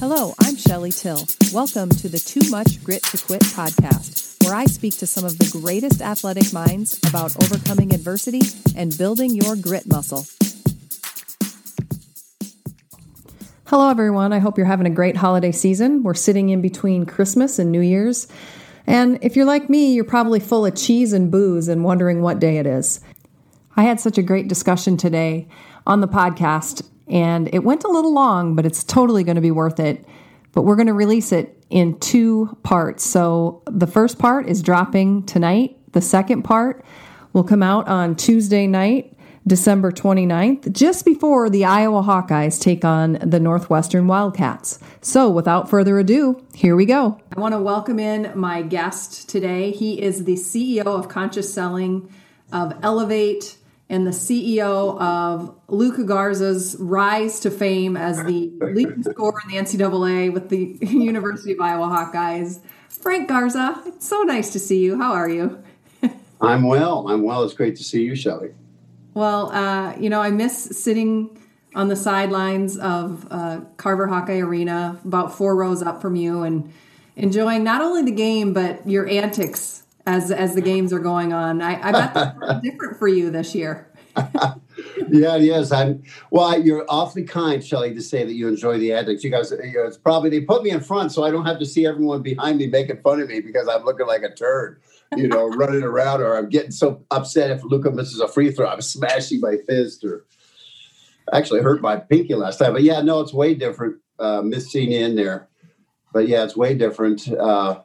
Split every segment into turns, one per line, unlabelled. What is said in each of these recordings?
Hello, I'm Shelly Till. Welcome to the Too Much Grit to Quit podcast, where I speak to some of the greatest athletic minds about overcoming adversity and building your grit muscle. Hello, everyone. I hope you're having a great holiday season. We're sitting in between Christmas and New Year's. And if you're like me, you're probably full of cheese and booze and wondering what day it is. I had such a great discussion today on the podcast and it went a little long, but it's totally going to be worth it. But we're going to release it in two parts. So the first part is dropping tonight. The second part will come out on Tuesday night, December 29th, just before the Iowa Hawkeyes take on the Northwestern Wildcats. So without further ado, here we go. I want to welcome in my guest today. He is the CEO of Conscious Selling of Elevate and the CEO of Luka Garza's rise to fame as the leading scorer in the NCAA with the University of Iowa Hawkeyes. Frank Garza, it's so nice to see you. How are you?
I'm well. I'm well. It's great to see you, Shelly.
Well, uh, you know, I miss sitting on the sidelines of uh, Carver Hawkeye Arena, about four rows up from you, and enjoying not only the game but your antics as as the games are going on. I, I bet that's different for you this year.
yeah, yes. I'm well. You're awfully kind, Shelly, to say that you enjoy the antics. You guys, you know, it's probably they put me in front so I don't have to see everyone behind me making fun of me because I'm looking like a turd, you know, running around, or I'm getting so upset if Luka misses a free throw. I'm smashing my fist, or actually hurt my pinky last time. But yeah, no, it's way different. Uh, missing in there, but yeah, it's way different. Uh,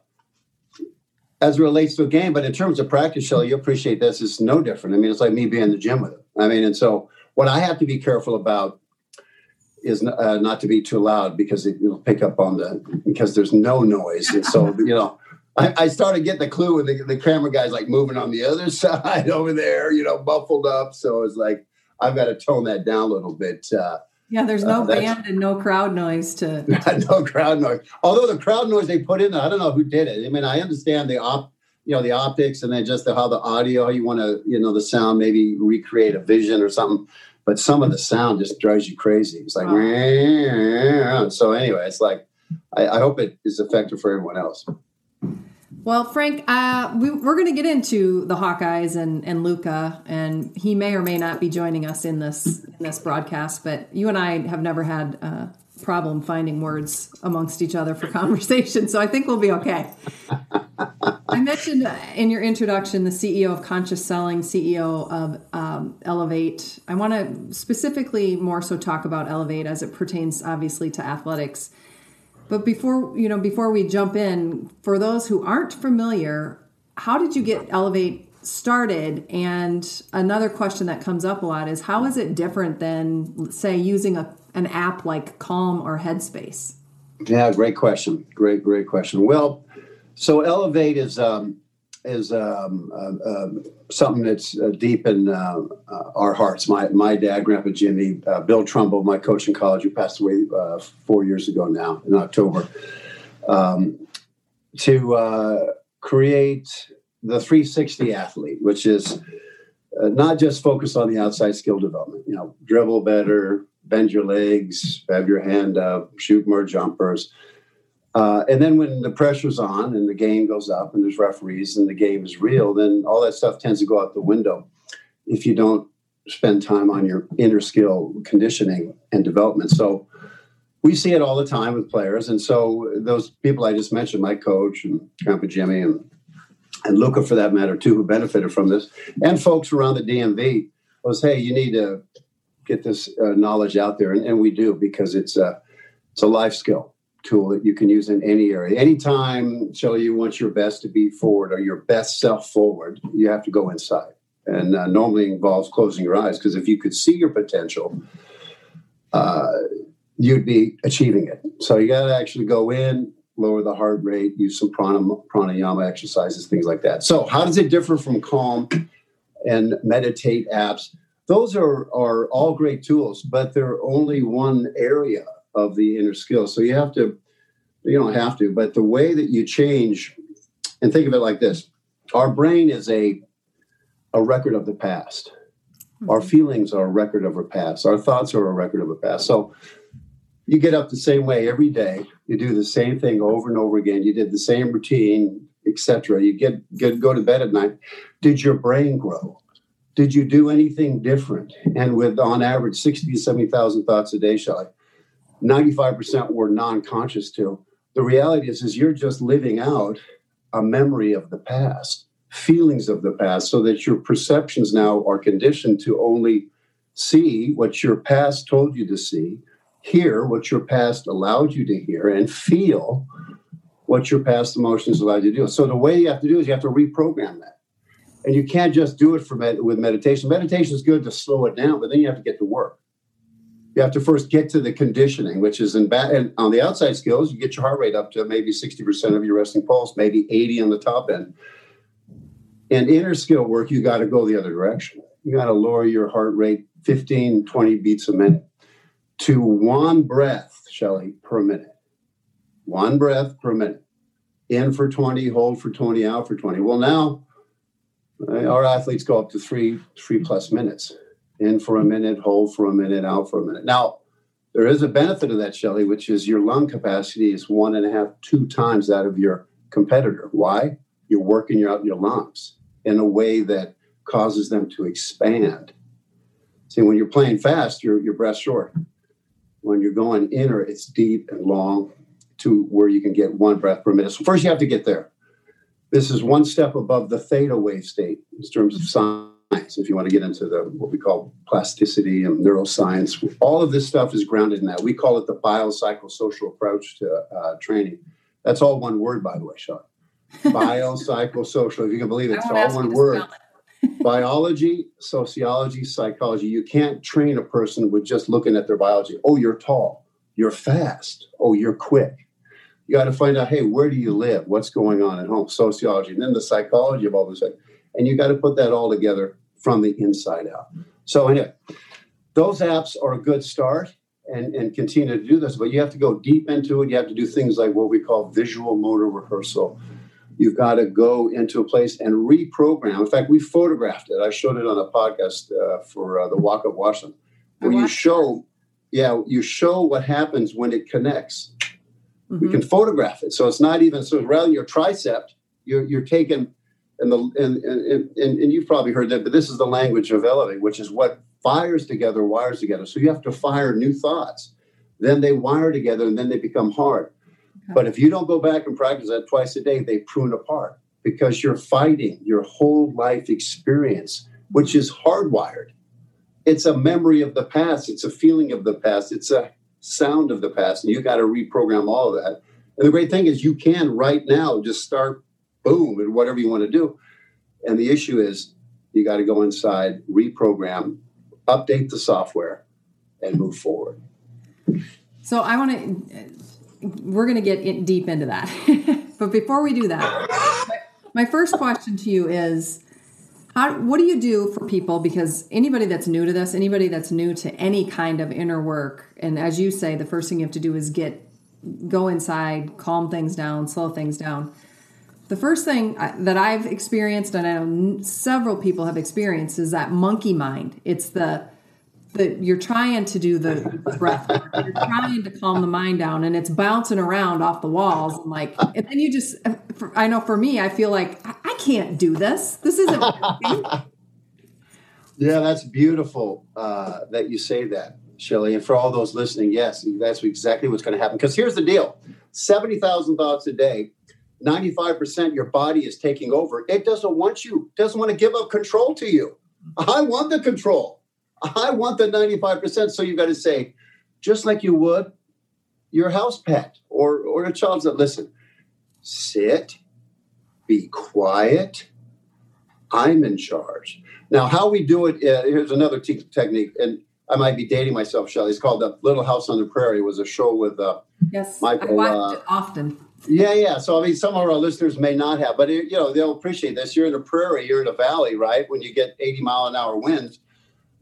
as it relates to a game. But in terms of practice, Shelly, you appreciate this. It's no different. I mean, it's like me being in the gym with him. I mean, and so what I have to be careful about is uh, not to be too loud because it, will pick up on the because there's no noise, and so you know. I, I started getting the clue when the, the camera guy's like moving on the other side over there, you know, muffled up. So it's like I've got to tone that down a little bit. Uh,
yeah, there's no uh, band and no crowd noise to,
no crowd noise. Although the crowd noise they put in, I don't know who did it. I mean, I understand the op, you know, the optics and then just the, how the audio, how you want to, you know, the sound, maybe recreate a vision or something. But some of the sound just drives you crazy. It's like, wow. so anyway, it's like, I, I hope it is effective for everyone else.
Well, Frank, uh, we, are going to get into the Hawkeyes and, and Luka, and he may or may not be joining us in this in this broadcast. But you and I have never had a problem finding words amongst each other for conversation, so I think we'll be okay. I mentioned in your introduction the CEO of Conscious Selling, CEO of um, Elevate. I want to specifically more so talk about Elevate as it pertains, obviously, to athletics. But before you know, before we jump in, for those who aren't familiar, how did you get Elevate started? And another question that comes up a lot is how is it different than say using a, an app like Calm or Headspace?
Yeah, great question. Great, great question. Well, so Elevate is um, is um, uh, uh, something that's uh, deep in uh, uh, our hearts. My my dad, Grandpa Jimmy, uh, Bill Trumbull, my coach in college, who passed away four years ago now in October, um, to create the 360 athlete, which is not just focused on the outside skill development. You know, dribble better, bend your legs, have your hand up, shoot more jumpers uh, and then when the pressure's on and the game goes up and there's referees and the game is real, then all that stuff tends to go out the window if you don't spend time on your inner skill conditioning and development. So we see it all the time with players. And so those people I just mentioned, my coach and Grandpa Jimmy and and Luka for that matter too, who benefited from this, and folks around the DMV was, hey, you need to get this uh, knowledge out there, and, and we do because it's a it's a life skill tool that you can use in any area. Anytime, Shelly, you want your best to be forward or your best self forward, you have to go inside. And uh, normally involves closing your eyes because if you could see your potential, uh, you'd be achieving it. So you got to actually go in, lower the heart rate, use some pranayama exercises, things like that. So, how does it differ from Calm and Meditate apps? Those are, are all great tools, but they're only one area of the inner skill. So you have to, you don't have to, but the way that you change, and think of it like this: our brain is a a record of the past. Mm-hmm. Our feelings are a record of our past. Our thoughts are a record of the past. So you get up the same way every day. You do the same thing over and over again. You did the same routine, etc. You get, get go to bed at night. Did your brain grow? Did you do anything different? And with on average 60 to 70,000 thoughts a day, Shelly, 95% were non-conscious too. The reality is, is you're just living out a memory of the past, feelings of the past, so that your perceptions now are conditioned to only see what your past told you to see, hear what your past allowed you to hear, and feel what your past emotions allowed you to do. So the way you have to do is you have to reprogram that. And you can't just do it for med- with meditation. Meditation is good to slow it down, but then you have to get to work. You have to first get to the conditioning, which is in ba- and on the outside skills, you get your heart rate up to maybe 60% of your resting pulse, maybe 80 on the top end. In inner skill work, you got to go the other direction. You got to lower your heart rate 15, 20 beats a minute to one breath, Shelly, per minute. One breath per minute. In for 20, hold for 20, out for 20. Well, now our athletes go up to three, three plus minutes. In for a minute, hold for a minute, out for a minute. Now, there is a benefit of that, Shelly, which is your lung capacity is one and a half, two times that of your competitor. Why? You're working your, out your lungs in a way that causes them to expand. See, when you're playing fast, your your breath short. When you're going inner, it's deep and long to where you can get one breath per minute. So first you have to get there. This is one step above the theta wave state in terms of science. If you want to get into the what we call plasticity and neuroscience, all of this stuff is grounded in that. We call it the biopsychosocial approach to uh, training. That's all one word, by the way, Sean. Biopsychosocial. If you can believe it, it's all one word. biology, sociology, psychology. You can't train a person with just looking at their biology. Oh, you're tall. You're fast. Oh, you're quick you got to find out, hey, where do you live? What's going on at home? Sociology, and then the psychology of all this. And you got to put that all together from the inside out. So anyway, those apps are a good start and, and continue to do this, but you have to go deep into it. You have to do things like what we call visual motor rehearsal. You've got to go into a place and reprogram. In fact, we photographed it. I showed it on a podcast uh, for uh, the Walk of Washington, where you show, yeah, you show what happens when it connects Mm-hmm. We can photograph it. So it's not even so rather than your tricep, you're you're taking and the and, and, and, and you've probably heard that, but this is the language of Elevate, which is what fires together, wires together. So you have to fire new thoughts. Then they wire together and then they become hard. Okay. But if you don't go back and practice that twice a day, they prune apart because you're fighting your whole life experience, which is hardwired. It's a memory of the past, it's a feeling of the past, it's a sound of the past, and you got to reprogram all of that. And the great thing is, you can right now just start boom and whatever you want to do. And the issue is, you got to go inside, reprogram, update the software, and move forward.
So I want to. We're going to get deep into that, but before we do that, my first question to you is how, what do you do for people? Because anybody that's new to this, anybody that's new to any kind of inner work, and as you say, the first thing you have to do is get go inside, calm things down, slow things down. The first thing that I've experienced, and I know several people have experienced, is that monkey mind. It's the that you're trying to do the breath. You're trying to calm the mind down, and it's bouncing around off the walls. And like, and then you just, I know for me, I feel like I can't do this. This isn't.
yeah, that's beautiful uh, that you say that, Shelly. And for all those listening, yes, that's exactly what's going to happen. Because here's the deal: seventy thousand thoughts a day. 95% your body is taking over. It doesn't want you, doesn't want to give up control to you. I want the control. I want the 95%. So you got to say, just like you would your house pet or, or a child that listen, sit, be quiet. I'm in charge. Now, how we do it, uh, here's another te- technique, and I might be dating myself, Shelly. It's called The Little House on the Prairie. It was a show with uh,
yes, Michael. I watched uh, it often.
Yeah, yeah. So I mean, some of our listeners may not have, but it, you know they'll appreciate this. You're in a prairie, you're in a valley, right? When you get 80 mile an hour winds,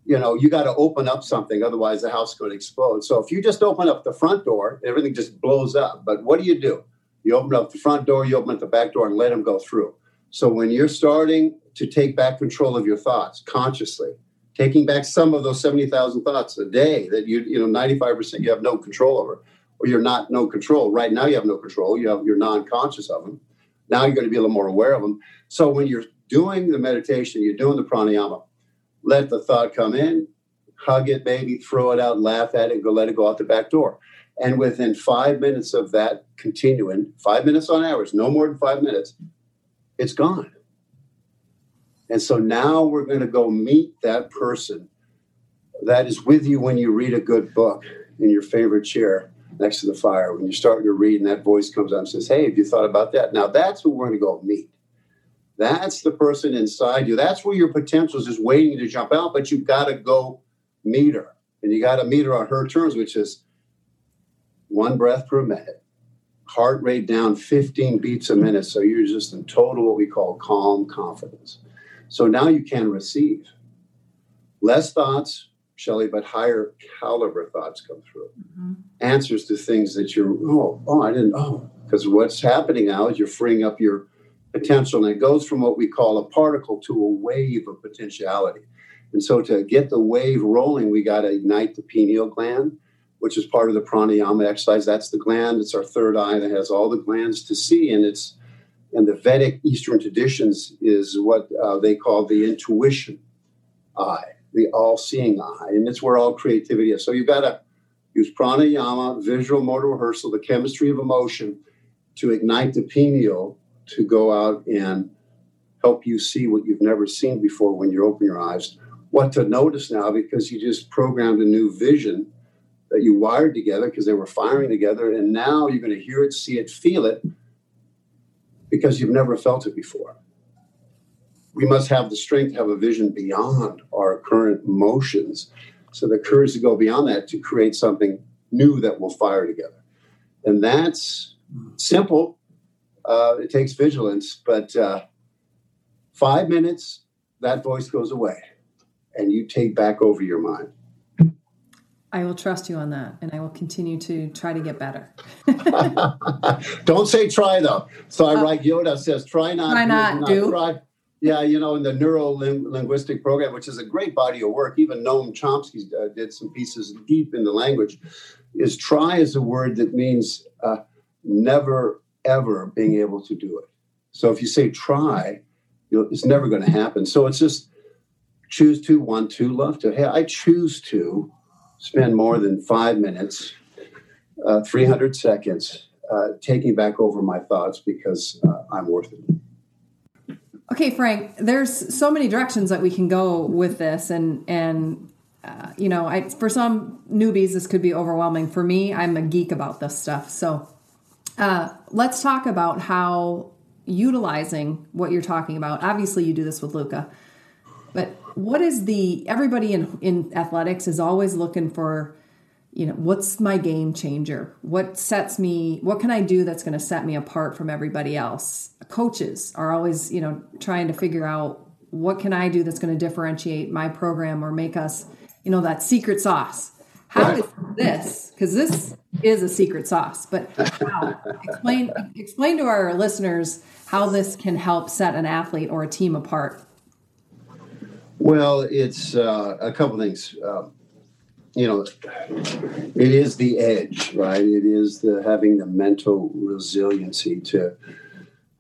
you know, you got to open up something, otherwise the house could explode. So if you just open up the front door, everything just blows up. But what do you do? You open up the front door, you open up the back door, and let them go through. So when you're starting to take back control of your thoughts consciously, taking back some of those 70,000 thoughts a day that you, you know, 95% you have no control over, you're not no control. Right now you have no control. You have, you're non-conscious of them. Now you're going to be a little more aware of them. So when you're doing the meditation, you're doing the pranayama, let the thought come in, hug it, baby, throw it out, laugh at it, go let it go out the back door. And within five minutes of that continuing, five minutes on average, no more than five minutes, it's gone. And so now we're going to go meet that person that is with you when you read a good book in your favorite chair next to the fire. When you're starting to read and that voice comes on and says, Hey, have you thought about that? Now that's who we're going to go meet. That's the person inside you. That's where your potential is just waiting to jump out, but you've got to go meet her. And you got to meet her on her terms, which is one breath per minute, heart rate down 15 beats a minute. So you're just in total what we call calm confidence. So now you can receive less thoughts, Shelly, but higher caliber thoughts come through. Mm-hmm. Answers to things that you're, oh, oh, I didn't, oh, because what's happening now is you're freeing up your potential and it goes from what we call a particle to a wave of potentiality. And so to get the wave rolling, we got to ignite the pineal gland which is part of the pranayama exercise. That's the gland. It's our third eye that has all the glands to see, and it's and the Vedic Eastern traditions is what uh, they call the intuition eye, the all-seeing eye, and it's where all creativity is. So you've got to use pranayama, visual motor rehearsal, the chemistry of emotion, to ignite the pineal to go out and help you see what you've never seen before when you open your eyes. What to notice now because you just programmed a new vision that you wired together because they were firing together. And now you're going to hear it, see it, feel it because you've never felt it before. We must have the strength to have a vision beyond our current motions. So the courage to go beyond that to create something new that will fire together. And that's simple. Uh, it takes vigilance, but uh, five minutes, that voice goes away and you take back over your mind.
I will trust you on that, and I will continue to try to get better.
Don't say try though. So I uh, write Yoda says try not.
Try not, not do. Try.
Yeah, you know, in the neuro linguistic program, which is a great body of work, even Noam Chomsky uh, did some pieces deep in the language. Is try is a word that means uh, never ever being able to do it. So if you say try, it's never going to happen. So it's just choose to, want to, love to. Hey, I choose to spend more than five minutes, uh, 300 seconds, uh, taking back over my thoughts because uh, I'm worth it.
Okay, Frank. There's so many directions that we can go with this, and and uh, you know, I, for some newbies, this could be overwhelming. For me, I'm a geek about this stuff. So, uh, let's talk about how utilizing what you're talking about. Obviously, you do this with Luka, but what is the everybody in in athletics is always looking for you know what's my game changer? What sets me what can i do that's going to set me apart from everybody else? Coaches are always you know trying to figure out what can i do that's going to differentiate my program or make us you know that secret sauce. How is this because this is a secret sauce but how? Explain explain to our listeners how this can help set an athlete or a team apart.
Well, it's uh, a couple things. Um, you know, it is the edge, right? It is the having the mental resiliency to,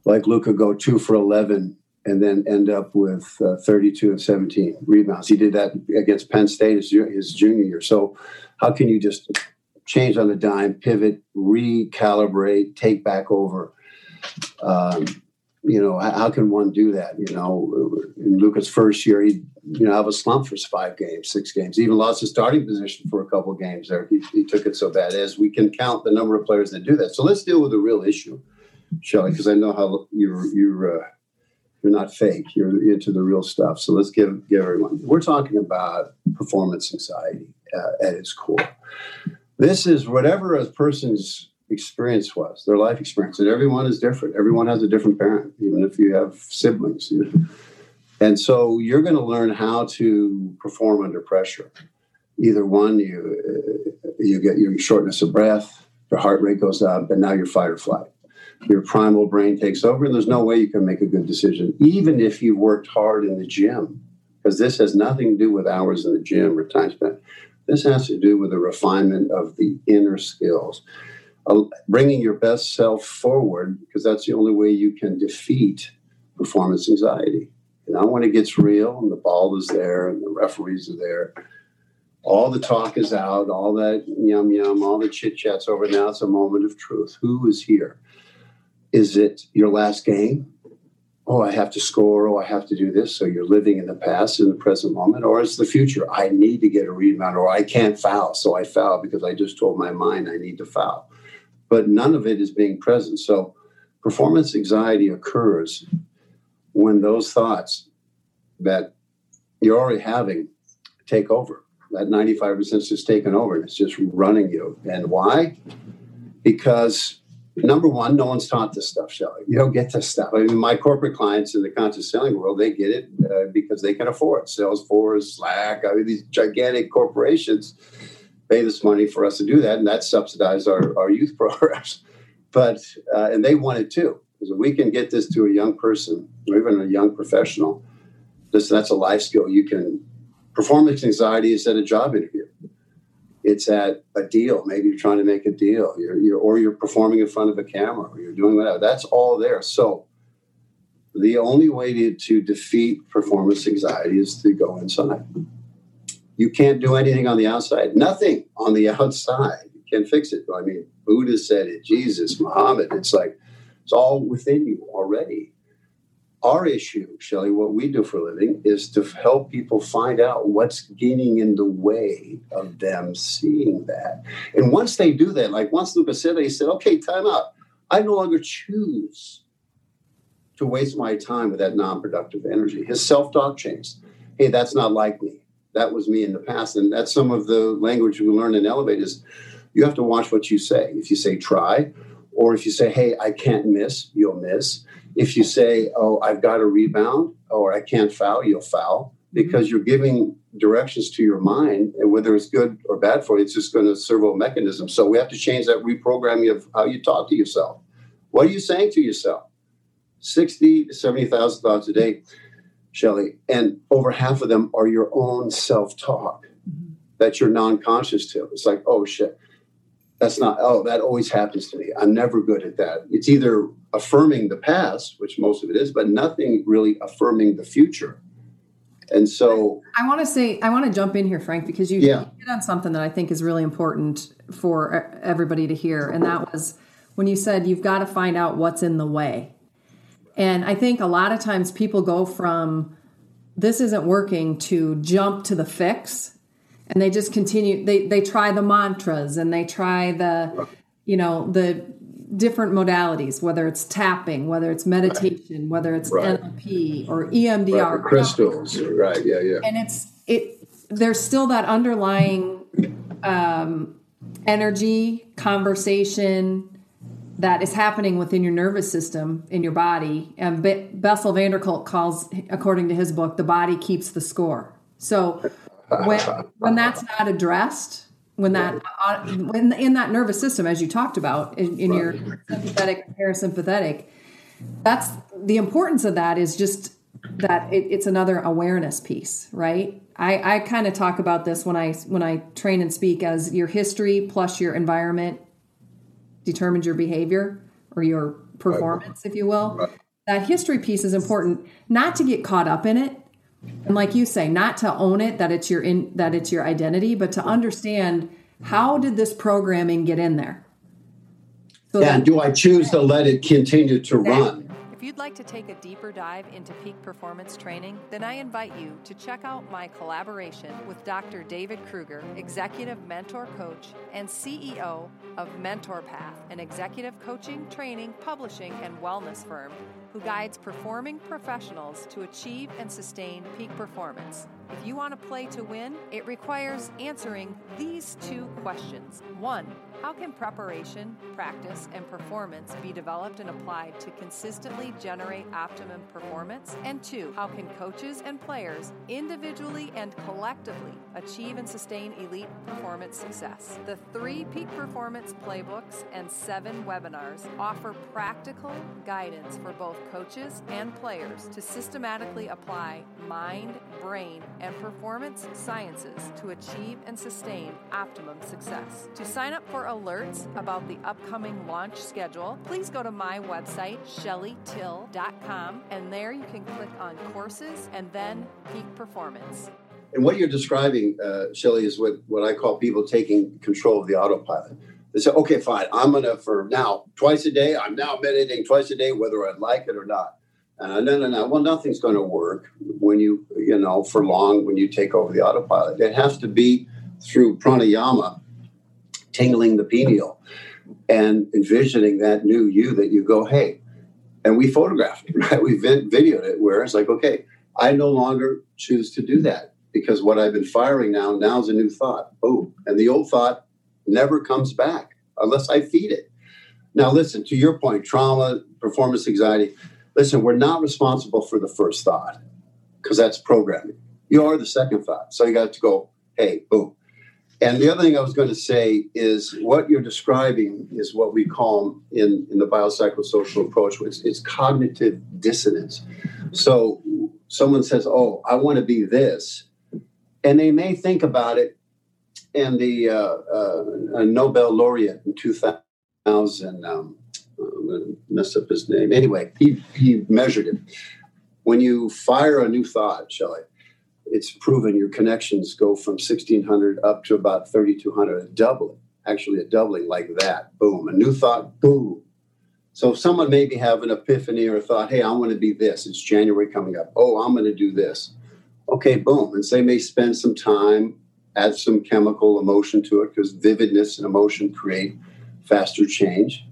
like Luka, go two for eleven and then end up with uh, 32 and 17 rebounds. He did that against Penn State his, his junior year. So, how can you just change on the dime, pivot, recalibrate, take back over? Um, you know, how can one do that? You know, in Luka's first year, he you know have a slump for five games, six games. He even lost his starting position for a couple games there. He, he, took it so bad. As we can count the number of players that do that. So let's deal with the real issue, Shelly, because I know how you're you're uh, you're not fake. You're into the real stuff. So let's give give everyone. We're talking about performance anxiety uh, at its core. This is whatever a person's experience was, their life experience, and everyone is different. Everyone has a different parent, even if you have siblings. And so you're going to learn how to perform under pressure. Either one, you uh, you get your shortness of breath, your heart rate goes up, and now you're fight or flight. Your primal brain takes over, and there's no way you can make a good decision, even if you worked hard in the gym because this has nothing to do with hours in the gym or time spent. This has to do with the refinement of the inner skills, bringing your best self forward, because that's the only way you can defeat performance anxiety. You know, when it gets real and the ball is there and the referees are there, all the talk is out, all that yum yum, all the chit chats over. Now it's a moment of truth. Who is here? Is it your last game? Oh, I have to score. Oh, I have to do this. So you're living in the past, in the present moment, or it's the future. I need to get a rebound, or I can't foul, so I foul because I just told my mind I need to foul. But none of it is being present. So performance anxiety occurs when those thoughts that you're already having take over. That 95% is just taken over and it's just running you. And why? Because number one, no one's taught this stuff, Shelly. You don't get this stuff. I mean, my corporate clients in the conscious selling world, they get it uh, because they can afford it. Salesforce, Slack, I mean, these gigantic corporations pay this money for us to do that, and that subsidizes our, our youth programs. But, uh, and they want it too. Because if we can get this to a young person or even a young professional, this, that's a life skill. You can, performance anxiety is at a job interview. It's at a deal. Maybe you're trying to make a deal, you're, you're, or you're performing in front of a camera, or you're doing whatever. That's all there. So, the only way to, to defeat performance anxiety is to go inside. You can't do anything on the outside, nothing on the outside. You can't fix it. I mean, Buddha said it, Jesus, Muhammad. It's like it's all within you already. Our issue, Shelly, what we do for a living is to help people find out what's getting in the way of them seeing that. And once they do that, like once Lucas said, he said, okay, time out. I no longer choose to waste my time with that non productive energy. His self talk changed. Hey, that's not like me. That was me in the past. And that's some of the language we learn in Elevate is you have to watch what you say. If you say try, or if you say, hey, I can't miss, you'll miss. If you say, oh, I've got a rebound, or I can't foul, you'll foul because you're giving directions to your mind, and whether it's good or bad for you, it's just going to servo mechanism. So we have to change that reprogramming of how you talk to yourself. What are you saying to yourself? 60 to 70,000 thoughts a day, Shelly, and over half of them are your own self talk mm-hmm. that you're non conscious to. It's like, oh shit, that's not oh that always happens to me i'm never good at that it's either affirming the past which most of it is but nothing really affirming the future and so
i, I want to say i want to jump in here frank because you yeah. hit on something that i think is really important for everybody to hear and that was when you said you've got to find out what's in the way and i think a lot of times people go from this isn't working to jump to the fix and they just continue they they try the mantras and they try the you know the different modalities whether it's tapping whether it's meditation right. whether it's right. NLP or EMDR
right. crystals right yeah yeah
and it's it there's still that underlying um, energy conversation that is happening within your nervous system in your body. And Be- Bessel van der Kolk calls according to his book the body keeps the score. So when when that's not addressed when that uh, when in that nervous system as you talked about in, in your sympathetic parasympathetic that's the importance of that is just that it, it's another awareness piece right? I i kind of talk about this when i when i train and speak as your history plus your environment determines your behavior or your performance if you will. That history piece is important not to get caught up in it. And like you say not to own it that it's your in that it's your identity but to understand how did this programming get in there?
So yeah, and do i choose to let it continue to run
if you'd like to take a deeper dive into peak performance training, then I invite you to check out my collaboration with Dr. David Krueger, Executive Mentor Coach and CEO of MentorPath, an executive coaching, training, publishing, and wellness firm who guides performing professionals to achieve and sustain peak performance. If you want to play to win, it requires answering these two questions. One, How can preparation, practice, and performance be developed and applied to consistently generate optimum performance? And two, how can coaches and players individually and collectively achieve and sustain elite performance success? The three peak performance playbooks and seven webinars offer practical guidance for both coaches and players to systematically apply mind, brain, and performance sciences to achieve and sustain optimum success. To sign up for alerts about the upcoming launch schedule, please go to my website, shellytill.com, and there you can click on courses and then peak performance.
And what you're describing, uh, Shelly, is what, what I call people taking control of the autopilot. They say, okay, fine, I'm going to, for now, twice a day, I'm now meditating twice a day, whether I like it or not. And uh, no, no, no. Well, nothing's going to work when you, you know, for long when you take over the autopilot. It has to be through pranayama, tingling the pineal, and envisioning that new you that you go, hey, and we photographed it, right? We vid- videoed it where it's like, okay, I no longer choose to do that because what I've been firing now, now is a new thought. Boom. And the old thought never comes back unless I feed it. Now, listen, to your point, trauma, performance anxiety, listen, we're not responsible for the first thought because that's programming. You are the second thought. So you got to go, hey, boom. And the other thing I was going to say is what you're describing is what we call in, in the biopsychosocial approach, it's, cognitive dissonance. So someone says, oh, I want to be this. And they may think about it, and the uh, uh, Nobel laureate in 2000, um, I'm going to mess up his name. Anyway, he, he measured it. When you fire a new thought, Shelly, it's proven your connections go from 1600 up to about 3200, a doubling, actually a doubling like that. Boom. A new thought, boom. So if someone maybe have an epiphany or thought, hey, I want to be this. It's January coming up. Oh, I'm going to do this. Okay, boom. And so they may spend some time, add some chemical emotion to it because vividness and emotion create faster change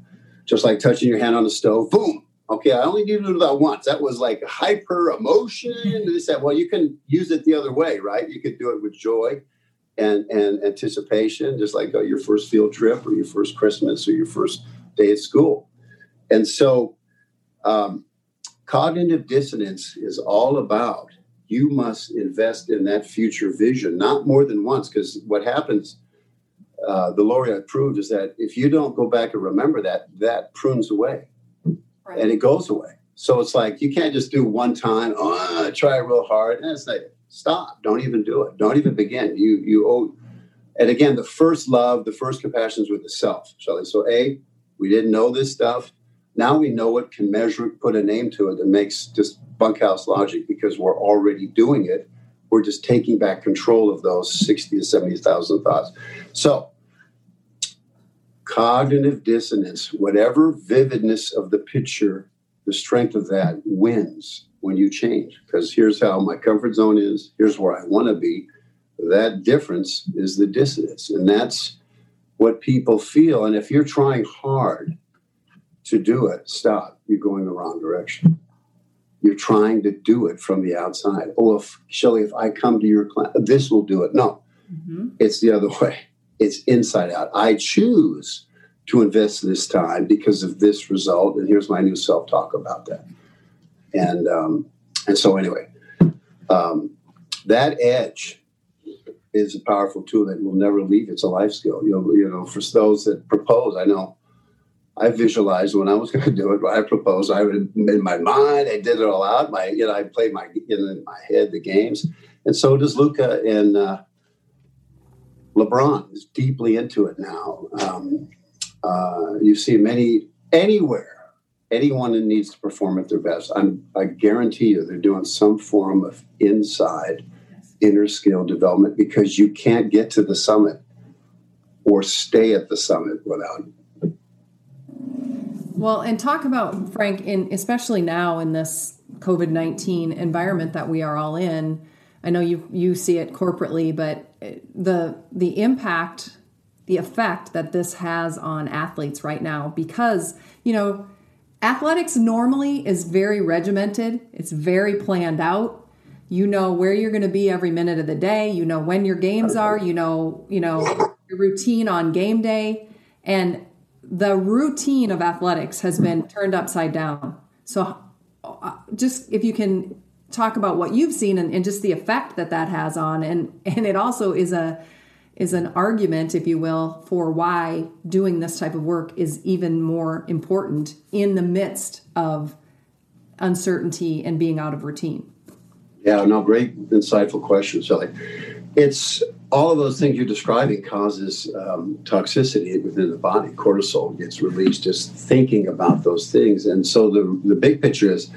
just like touching your hand on the stove. Boom. Okay, I only need to do that once. That was like hyper emotion. They said, well, you can use it the other way, right? You could do it with joy and, and anticipation, just like uh, your first field trip or your first Christmas or your first day at school. And so, um, cognitive dissonance is all about you must invest in that future vision, not more than once, because what happens uh, the laureate proved is that if you don't go back and remember that, that prunes away right. and it goes away. So it's like you can't just do one time, oh, try real hard. And it's like, stop, don't even do it. Don't even begin. You, you owe, and again, the first love, the first compassion is with the self, Shelly. So, A, we didn't know this stuff. Now we know it, can measure it, put a name to it that makes just bunkhouse logic because we're already doing it we're just taking back control of those 60 to 70,000 thoughts. So, cognitive dissonance, whatever vividness of the picture, the strength of that wins when you change. Because here's how my comfort zone is, here's where I want to be. That difference is the dissonance. And that's what people feel. And if you're trying hard to do it, stop. You're going the wrong direction. You're trying to do it from the outside. Oh, if Shelly, if I come to your class, this will do it. No, mm-hmm. it's the other way. It's inside out. I choose to invest this time because of this result, and here's my new self-talk about that. And um, and so anyway, um, that edge is a powerful tool that will never leave. It's a life skill. You know, you know, for those that propose, I know I visualized when I was going to do it. I proposed. I would in my mind. I did it all out. My you know I played my in my head the games, and so does Luka and uh, LeBron is deeply into it now. Um, uh, you see many anywhere. Anyone that needs to perform at their best, I'm, I guarantee you, they're doing some form of inside inner skill development because you can't get to the summit or stay at the summit without
well, and talk about Frank in especially now in this COVID nineteen environment that we are all in. I know you you see it corporately, but the the impact, the effect that this has on athletes right now, because you know, athletics normally is very regimented. It's very planned out. You know where you're going to be every minute of the day. You know when your games are. You know you know your routine on game day And the routine of athletics has been turned upside down. So, uh, just if you can talk about what you've seen and, and, just the effect that that has on, and and it also is a is an argument, if you will, for why doing this type of work is even more important in the midst of uncertainty and being out of routine.
Yeah, no, great, insightful question, Shelly. It's all of those things you're describing causes um, toxicity within the body. Cortisol gets released just thinking about those things. And so the, the big picture is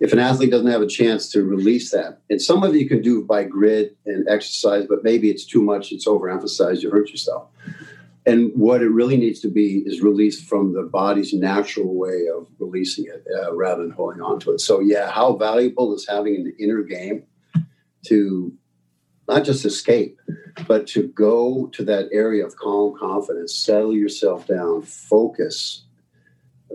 if an athlete doesn't have a chance to release that, and some of it you can do by grit and exercise, but maybe it's too much, it's overemphasized, you hurt yourself. And what it really needs to be is released from the body's natural way of releasing it uh, rather than holding on to it. So, yeah, how valuable is having an inner game to not just escape, but to go to that area of calm confidence, settle yourself down, focus,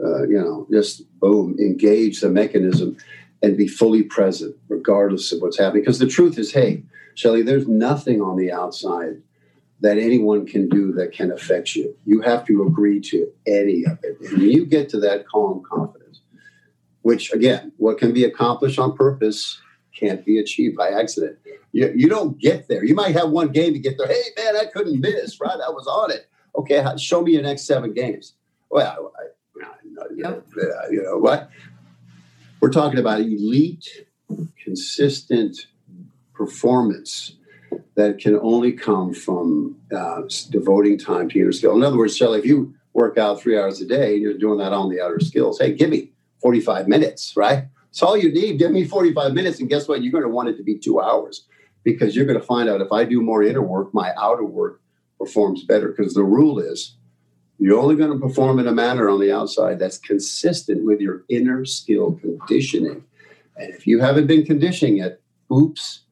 uh, you know, just boom, engage the mechanism and be fully present regardless of what's happening. Because the truth is, hey, Shelly, there's nothing on the outside that anyone can do that can affect you. You have to agree to any of it. And when you get to that calm confidence, which again, what can be accomplished on purpose can't be achieved by accident. You, you don't get there. You might have one game to get there. Hey, man, I couldn't miss, right? I was on it. Okay, show me your next seven games. Well, I, yep. you know what? We're talking about elite, consistent performance that can only come from uh, devoting time to inner skill. In other words, Shelly, if you work out three hours a day and you're doing that on the outer skills, hey, give me 45 minutes, right? It's all you need. Give me 45 minutes, and guess what? You're going to want it to be two hours because you're going to find out if I do more inner work, my outer work performs better. Because the rule is you're only going to perform in a manner on the outside that's consistent with your inner skill conditioning. And if you haven't been conditioning it, oops,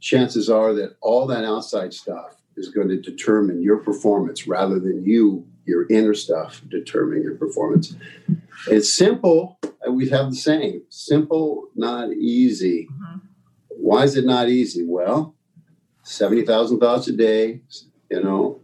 chances are that all that outside stuff is going to determine your performance rather than you, your inner stuff, determining your performance. It's simple. We have the same simple, not easy. Mm-hmm. Why is it not easy? Well, 70,000 thoughts a day, you know,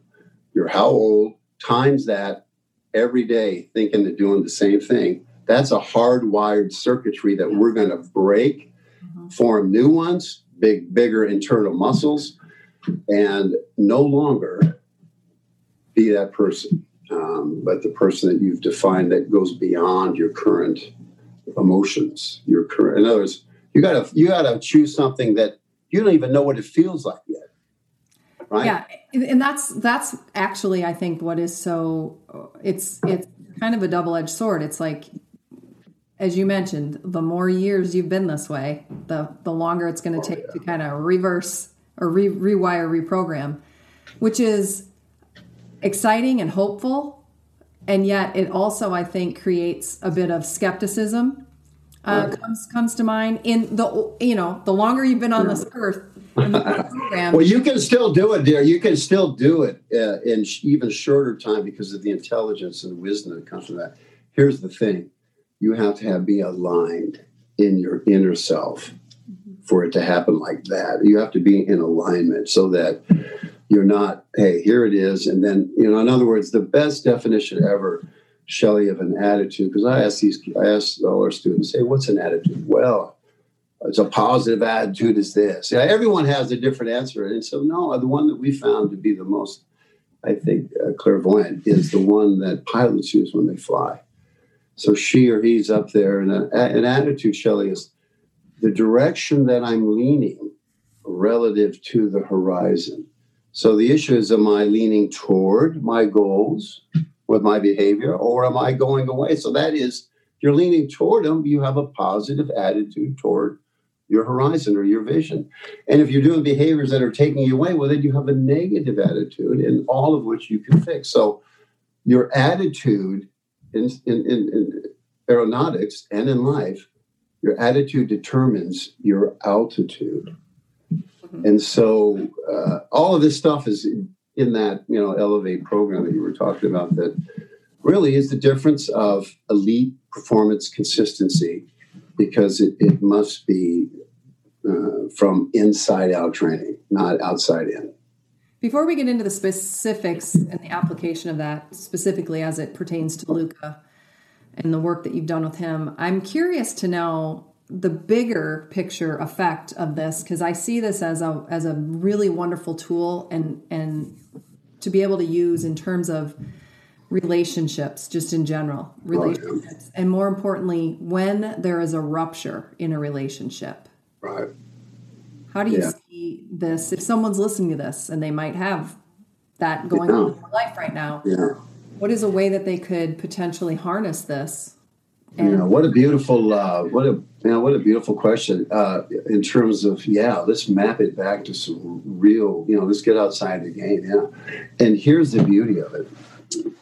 you're how old, times that every day thinking and doing the same thing. That's a hardwired circuitry that we're going to break, mm-hmm. form new ones, big, bigger internal muscles, and no longer be that person, um, but the person that you've defined that goes beyond your current emotions. Your current, in other words, you gotta you gotta choose something that you don't even know what it feels like yet. Right?
Yeah, and that's that's actually I think what is so it's it's kind of a double edged sword. It's like as you mentioned, the more years you've been this way, the the longer it's going to oh, take yeah. to kind of reverse or re- rewire, reprogram, which is exciting and hopeful, and yet it also I think creates a bit of skepticism. Uh, comes comes to mind in the you know the longer you've been on this earth.
Well, you can still do it, dear. You can still do it uh, in sh- even shorter time because of the intelligence and wisdom that comes from that. Here's the thing: you have to have be aligned in your inner self for it to happen like that. You have to be in alignment so that you're not, hey, here it is. And then, you know, in other words, the best definition ever, Shelly, of an attitude, because I ask these, I ask all our students, hey, what's an attitude? Well, it's a positive attitude is this. Yeah, everyone has a different answer. And so, no, the one that we found to be the most, I think, uh, clairvoyant is the one that pilots use when they fly. So she or he's up there, and an attitude, Shelly, is the direction that I'm leaning relative to the horizon. So the issue is, am I leaning toward my goals with my behavior, or am I going away? So that is, you're leaning toward them, you have a positive attitude toward your horizon or your vision. And if you're doing behaviors that are taking you away, well, then you have a negative attitude, and all of which you can fix. So your attitude in, in, in, in aeronautics and in life, your attitude determines your altitude. Mm-hmm. And so uh, all of this stuff is in that, you know, Elevate program that you were talking about that really is the difference of elite performance consistency because it, it must be uh, from inside out training, not outside in.
Before we get into the specifics and the application of that, specifically as it pertains to Luka and the work that you've done with him, I'm curious to know the bigger picture effect of this because I see this as a as a really wonderful tool and and to be able to use in terms of relationships just in general relationships. And more importantly when there is a rupture in a relationship
right
how do you yeah. see this if someone's listening to this and they might have that going yeah. on in their life right now
yeah.
what is a way that they could potentially harness this
and yeah, what a beautiful uh, what a you know, what a beautiful question uh, in terms of yeah let's map it back to some real you know let's get outside the game yeah and here's the beauty of it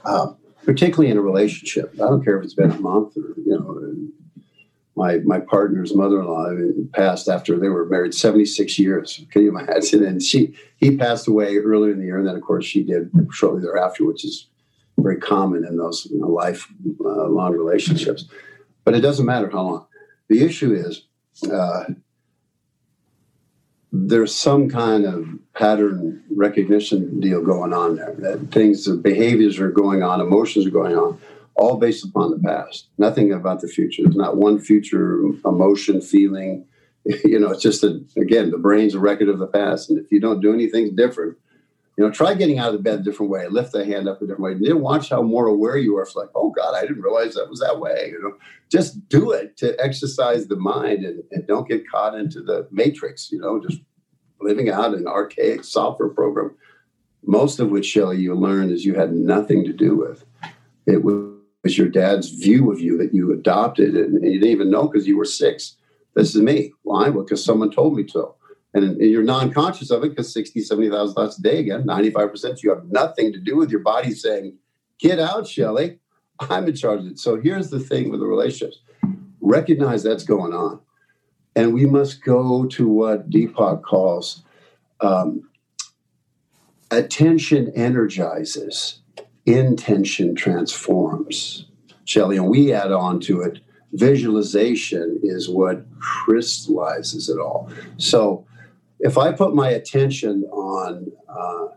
uh, particularly in a relationship. I don't care if it's been a month or you know. My my partner's mother-in-law passed after they were married 76 years. Can you imagine? And she he passed away earlier in the year, and then of course she did shortly thereafter, which is very common in those you know, life-long uh, relationships. But it doesn't matter how long. The issue is uh, there's some kind of pattern recognition deal going on there. That things, behaviors are going on, emotions are going on, all based upon the past. Nothing about the future. There's not one future emotion, feeling. You know, it's just a, again, the brain's a record of the past, and if you don't do anything different, you know, try getting out of bed a different way, lift the hand up a different way, and then watch how more aware you are. It's like, oh God, I didn't realize that was that way. You know, just do it to exercise the mind and, and don't get caught into the matrix. You know, just living out an archaic software program, most of which Shelly you learned is you had nothing to do with. It was your dad's view of you that you adopted, and you didn't even know because you were six. This is me. Why? Because someone told me so and you're non-conscious of it because 60 70000 thoughts a day again 95% you have nothing to do with your body saying get out shelly i'm in charge of it so here's the thing with the relationships recognize that's going on and we must go to what deepak calls um, attention energizes intention transforms shelly and we add on to it visualization is what crystallizes it all so if I put my attention on uh,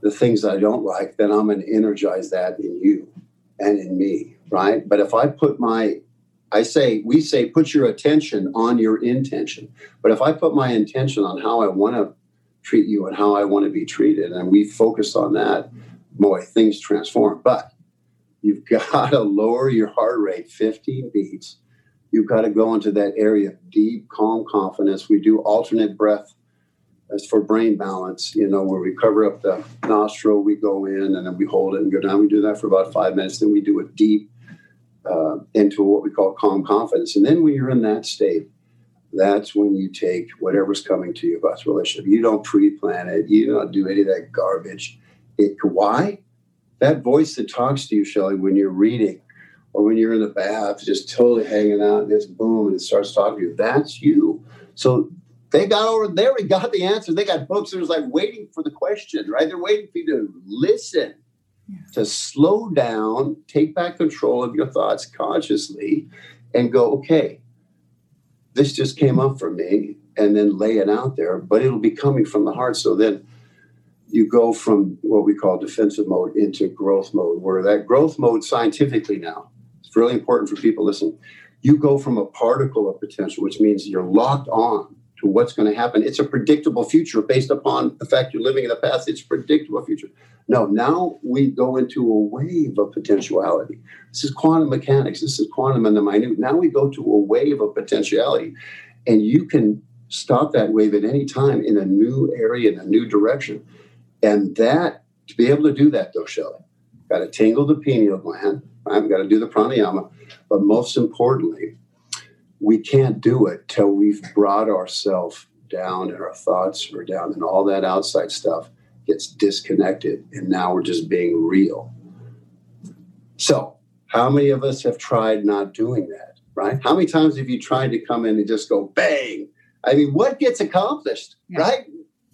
the things I don't like, then I'm going to energize that in you and in me, right? But if I put my, I say, we say, put your attention on your intention. But if I put my intention on how I want to treat you and how I want to be treated, and we focus on that, boy, things transform. But you've got to lower your heart rate 15 beats you've got to go into that area of deep, calm confidence. We do alternate breath as for brain balance, you know, where we cover up the nostril, we go in and then we hold it and go down. We do that for about five minutes. Then we do a deep uh, into what we call calm confidence. And then when you're in that state, that's when you take whatever's coming to you about the relationship. You don't pre-plan it. You don't do any of that garbage. It, why? That voice that talks to you, Shelly, when you're reading, or when you're in the bath, just totally hanging out, and it's boom, and it starts talking to you. That's you. So they got over there, we got the answer. They got books that was like waiting for the question, right? They're waiting for you to listen, yeah. to slow down, take back control of your thoughts consciously, and go, okay, this just came up for me, and then lay it out there, but it'll be coming from the heart. So then you go from what we call defensive mode into growth mode, where that growth mode scientifically now it's really important for people listen, You go from a particle of potential, which means you're locked on to what's going to happen. It's a predictable future based upon the fact you're living in the past. It's a predictable future. No, now we go into a wave of potentiality. This is quantum mechanics. This is quantum in the minute. Now we go to a wave of potentiality, and you can stop that wave at any time in a new area, in a new direction. And that, to be able to do that, though, Shelly, got to tingle the pineal gland, I've got to do the pranayama. But most importantly, we can't do it till we've brought ourselves down and our thoughts are down and all that outside stuff gets disconnected. And now we're just being real. So, how many of us have tried not doing that, right? How many times have you tried to come in and just go bang? I mean, what gets accomplished, yeah. right?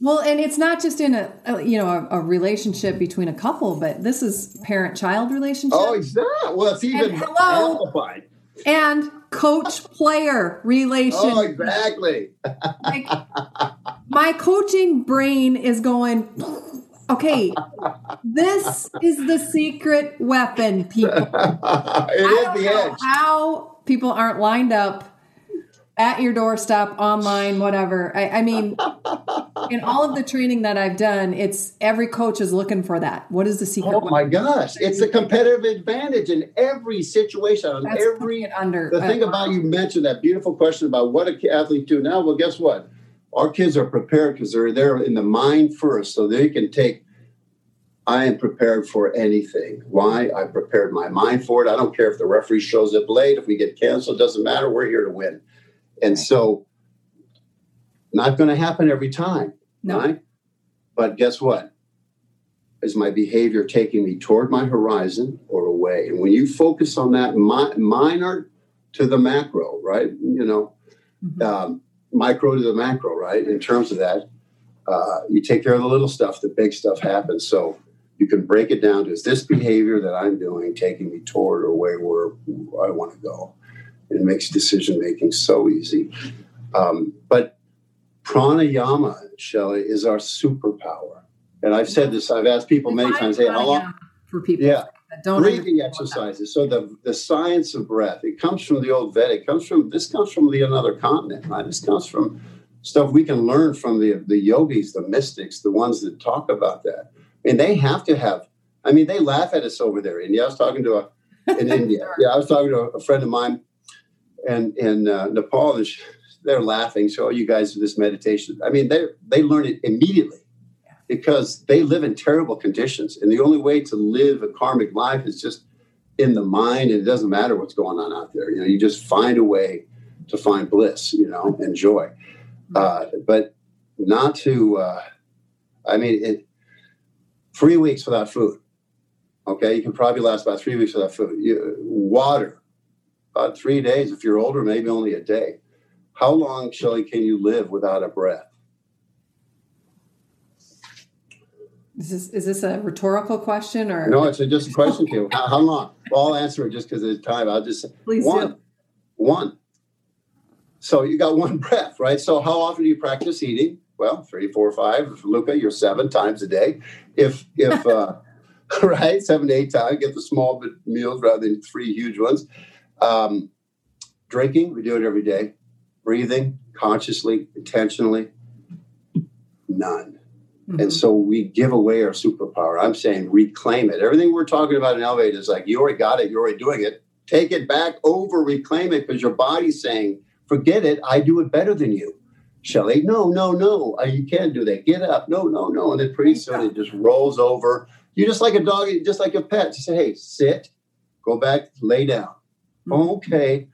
Well, and it's not just in a, a you know a, a, relationship between a couple, but this is parent-child relationship.
Oh, exactly. Well, it's even and hello, amplified.
And coach-player relationship.
Oh, exactly.
like, my coaching brain is going, okay, this is the secret weapon, people.
it is the edge.
How people aren't lined up at your doorstep, online, whatever. I, I, mean, in all of the training that I've done, it's every coach is looking for that. What is the secret?
Oh my gosh, it's a competitive advantage in every situation,
That's
every
under.
The thing
uh,
about you mentioned that beautiful question about what a athlete do now. Well, guess what? Our kids are prepared because they're there in the mind first, so they can take. I am prepared for anything. Why? I prepared my mind for it. I don't care if the referee shows up late, if we get canceled, doesn't matter. We're here to win. And so, not going to happen every time,
No.
right? But guess what? Is my behavior taking me toward my horizon or away? And when you focus on that mi- minor to the macro, right? You know,
Mhm.
um, micro to the macro, right? In terms of that, uh, you take care of the little stuff, the big stuff happens. So you can break it down to is this behavior that I'm doing taking me toward or away where I want to go? It makes decision making so easy. Um, but pranayama, Shelly, is our superpower. And I've said this, I've asked people many times, hey, how long?
For people
Yeah.
don't
breathing
understand what that-
exercises. So the the science of breath, it comes from the old Vedic. Comes from this comes from the another continent, right? This comes from stuff we can learn from the the yogis, the mystics, the ones that talk about that. And they have to have. I mean, they laugh at us over there. And yeah, I was talking to a in India. Yeah, I was talking to a, a friend of mine, and in uh, Nepal, and she- they're laughing. So, you guys do this meditation. I mean, they they learn it immediately because they live in terrible conditions. And the only way to live a karmic life is just in the mind. And it doesn't matter what's going on out there. You know, you just find a way to find bliss, you know, and joy. Uh, but not to, uh, I mean, it, three weeks without food. Okay. You can probably last about three weeks without food. You, water, about three days. If you're older, maybe only a day. How long, Shelly, can you live without a breath?
Is this is this a rhetorical question or
No, it's a, just a question to you. How, how long? Well, I'll answer it just because of time. I'll just say
Please
one.
do.
One. So you got one breath, right? So how often do you practice eating? Well, three, four, five. If Luka, you're seven times a day. If if uh, right, seven to eight times. Get the small meals rather than three huge ones. Um, drinking, we do it every day. Breathing, consciously, intentionally, none.
Mhm.
And so we give away our superpower. I'm saying reclaim it. Everything we're talking about in Elevate is like, you already got it, you're already doing it. Take it back over, reclaim it, because your body's saying, forget it, I do it better than you. Shelly, no, no, no, uh, you can't do that. Get up. No, no, no. And then pretty soon it just rolls over. You're just like a dog, just like a pet. You say, hey, sit, go back, lay down. Okay.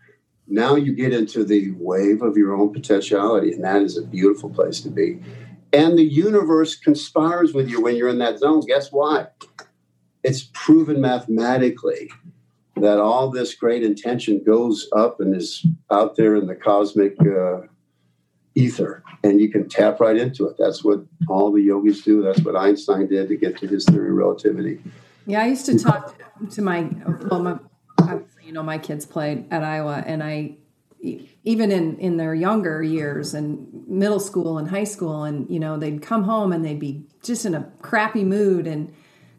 Now you get into the wave of your own potentiality, and that is a beautiful place to be. And the universe conspires with you when you're in that zone. Guess why? It's proven mathematically that all this great intention goes up and is out there in the cosmic uh, ether, and you can tap right into it. That's what all the yogis do. That's what Einstein did to get to his theory of relativity.
Yeah, I used to talk to my well, my you know, my kids played at Iowa, and I even in in their younger years and middle school and high school, and you know, they'd come home and they'd be just in a crappy mood and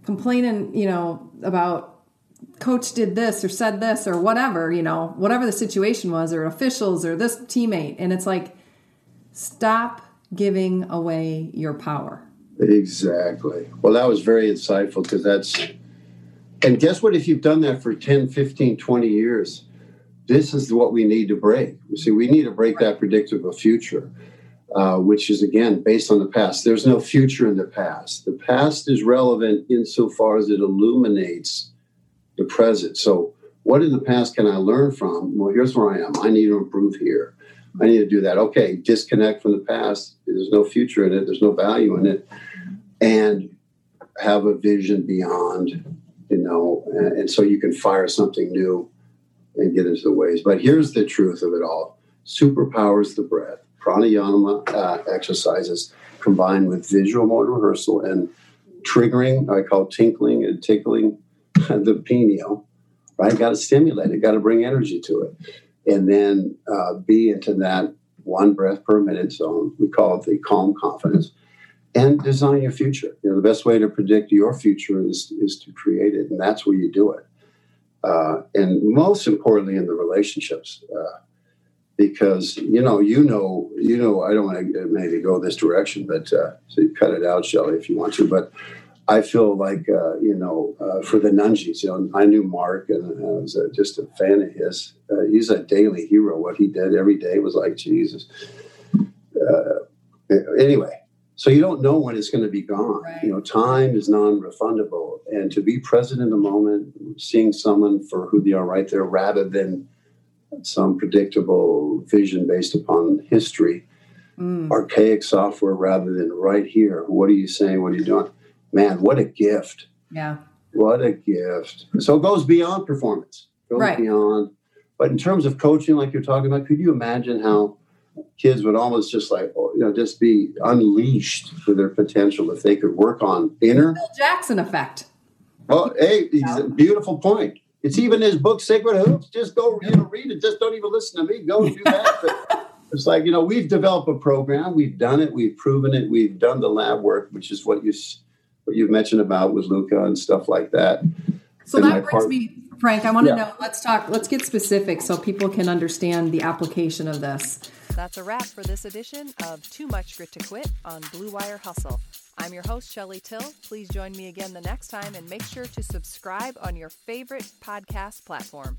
complaining, you know, about coach did this or said this or whatever, you know, whatever the situation was, or officials or this teammate, and it's like, stop giving away your power.
Exactly. Well, that was very insightful because that's, and guess what? If you've done that for 10, 15, 20 years, this is what we need to break. We see, we need to break that predictable future, uh, which is, again, based on the past. There's no future in the past. The past is relevant insofar as it illuminates the present. So, what in the past can I learn from? Well, here's where I am. I need to improve here. I need to do that. Okay, disconnect from the past. There's no future in it, there's no value in it. And have a vision beyond, you know, and, and so you can fire something new and get into the ways. But here's the truth of it all superpowers the breath. Pranayama uh, exercises combined with visual motor rehearsal and triggering, I call tinkling and tickling the pineal, right? Got to stimulate it, got to bring energy to it. And then uh, be into that one breath per minute zone. We call it the calm confidence. And design your future. You know, the best way to predict your future is is to create it, and that's where you do it. Uh, and most importantly, in the relationships, uh, because you know, you know, you know, I don't want to maybe go this direction, but uh, so you cut it out, Shelly, if you want to. But I feel like uh, you know, uh, for the Nungies, you know, I knew Mark and I was uh, just a fan of his. Uh, he's a daily hero. What he did every day was like Jesus. Uh, anyway, so you don't know when it's going to be gone. Right. You know, time is non-refundable, and to be present in the moment, seeing someone for who they are right there, rather than some predictable vision based upon history, mm. archaic software, rather than right here. What are you saying? What are you doing? Man, what a gift!
Yeah,
what a gift. So it goes beyond performance. Goes right. beyond. But in terms of coaching, like you're talking about, could you imagine how kids would almost just like oh, you know just be unleashed for their potential if they could work on inner
Phil Jackson effect.
Well, hey, yeah. beautiful point. It's even his book, Sacred Hoops. Just go, you know, read it. Just don't even listen to me. Go do that. But it's like you know, we've developed a program. We've done it. We've proven it. We've done the lab work, which is what you what you've mentioned about with Luka and stuff like that.
So and that brings part, me, Frank. I want to yeah. know. Let's talk. Let's get specific so people can understand the application of this.
That's a wrap for this edition of Too Much Grit to Quit on Blue Wire Hustle. I'm your host, Shelly Till. Please join me again the next time and make sure to subscribe on your favorite podcast platform.